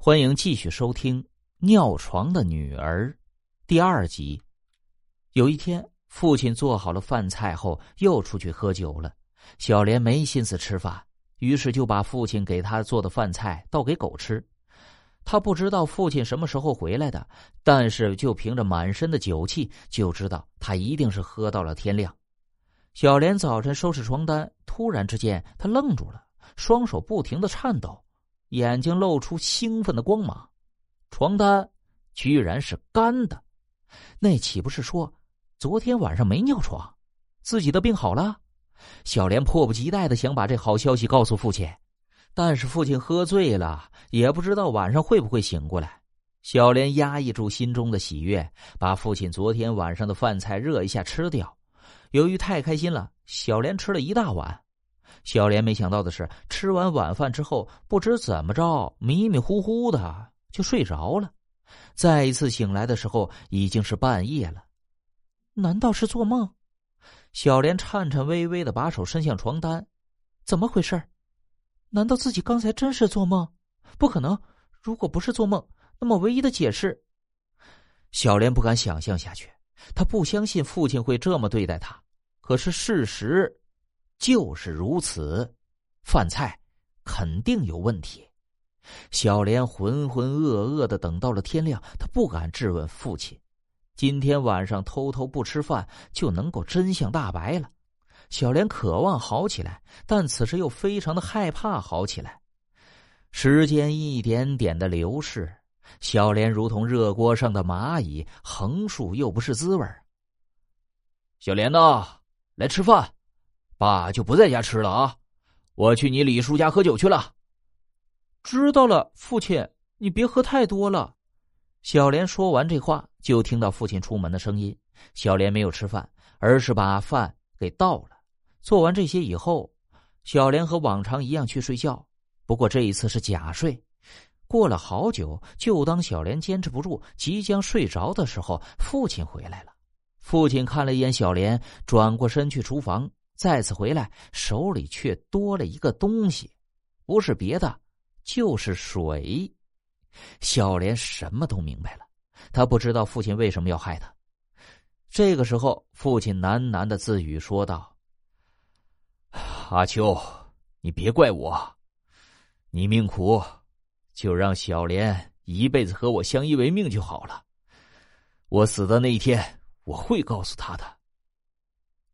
欢迎继续收听《尿床的女儿》第二集。有一天，父亲做好了饭菜后，又出去喝酒了。小莲没心思吃饭，于是就把父亲给他做的饭菜倒给狗吃。他不知道父亲什么时候回来的，但是就凭着满身的酒气，就知道他一定是喝到了天亮。小莲早晨收拾床单，突然之间，他愣住了，双手不停的颤抖。眼睛露出兴奋的光芒，床单居然是干的，那岂不是说昨天晚上没尿床，自己的病好了？小莲迫不及待的想把这好消息告诉父亲，但是父亲喝醉了，也不知道晚上会不会醒过来。小莲压抑住心中的喜悦，把父亲昨天晚上的饭菜热一下吃掉。由于太开心了，小莲吃了一大碗。小莲没想到的是，吃完晚饭之后，不知怎么着，迷迷糊糊的就睡着了。再一次醒来的时候，已经是半夜了。难道是做梦？小莲颤颤巍巍的把手伸向床单，怎么回事？难道自己刚才真是做梦？不可能！如果不是做梦，那么唯一的解释……小莲不敢想象下去，她不相信父亲会这么对待她。可是事实……就是如此，饭菜肯定有问题。小莲浑浑噩噩的等到了天亮，她不敢质问父亲。今天晚上偷偷不吃饭，就能够真相大白了。小莲渴望好起来，但此时又非常的害怕好起来。时间一点点的流逝，小莲如同热锅上的蚂蚁，横竖又不是滋味小莲呐，来吃饭。爸就不在家吃了啊！我去你李叔家喝酒去了。知道了，父亲，你别喝太多了。小莲说完这话，就听到父亲出门的声音。小莲没有吃饭，而是把饭给倒了。做完这些以后，小莲和往常一样去睡觉，不过这一次是假睡。过了好久，就当小莲坚持不住，即将睡着的时候，父亲回来了。父亲看了一眼小莲，转过身去厨房。再次回来，手里却多了一个东西，不是别的，就是水。小莲什么都明白了，他不知道父亲为什么要害他。这个时候，父亲喃喃的自语说道：“阿秋，你别怪我，你命苦，就让小莲一辈子和我相依为命就好了。我死的那一天，我会告诉他的。”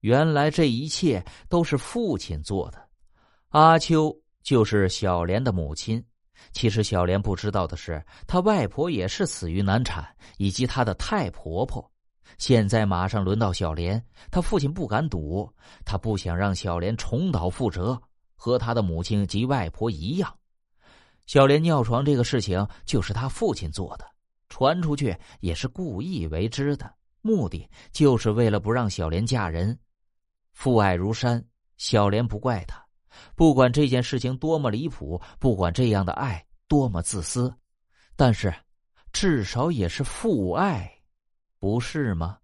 原来这一切都是父亲做的，阿秋就是小莲的母亲。其实小莲不知道的是，她外婆也是死于难产，以及她的太婆婆。现在马上轮到小莲，她父亲不敢赌，他不想让小莲重蹈覆辙，和他的母亲及外婆一样。小莲尿床这个事情就是他父亲做的，传出去也是故意为之的，目的就是为了不让小莲嫁人。父爱如山，小莲不怪他。不管这件事情多么离谱，不管这样的爱多么自私，但是至少也是父爱，不是吗？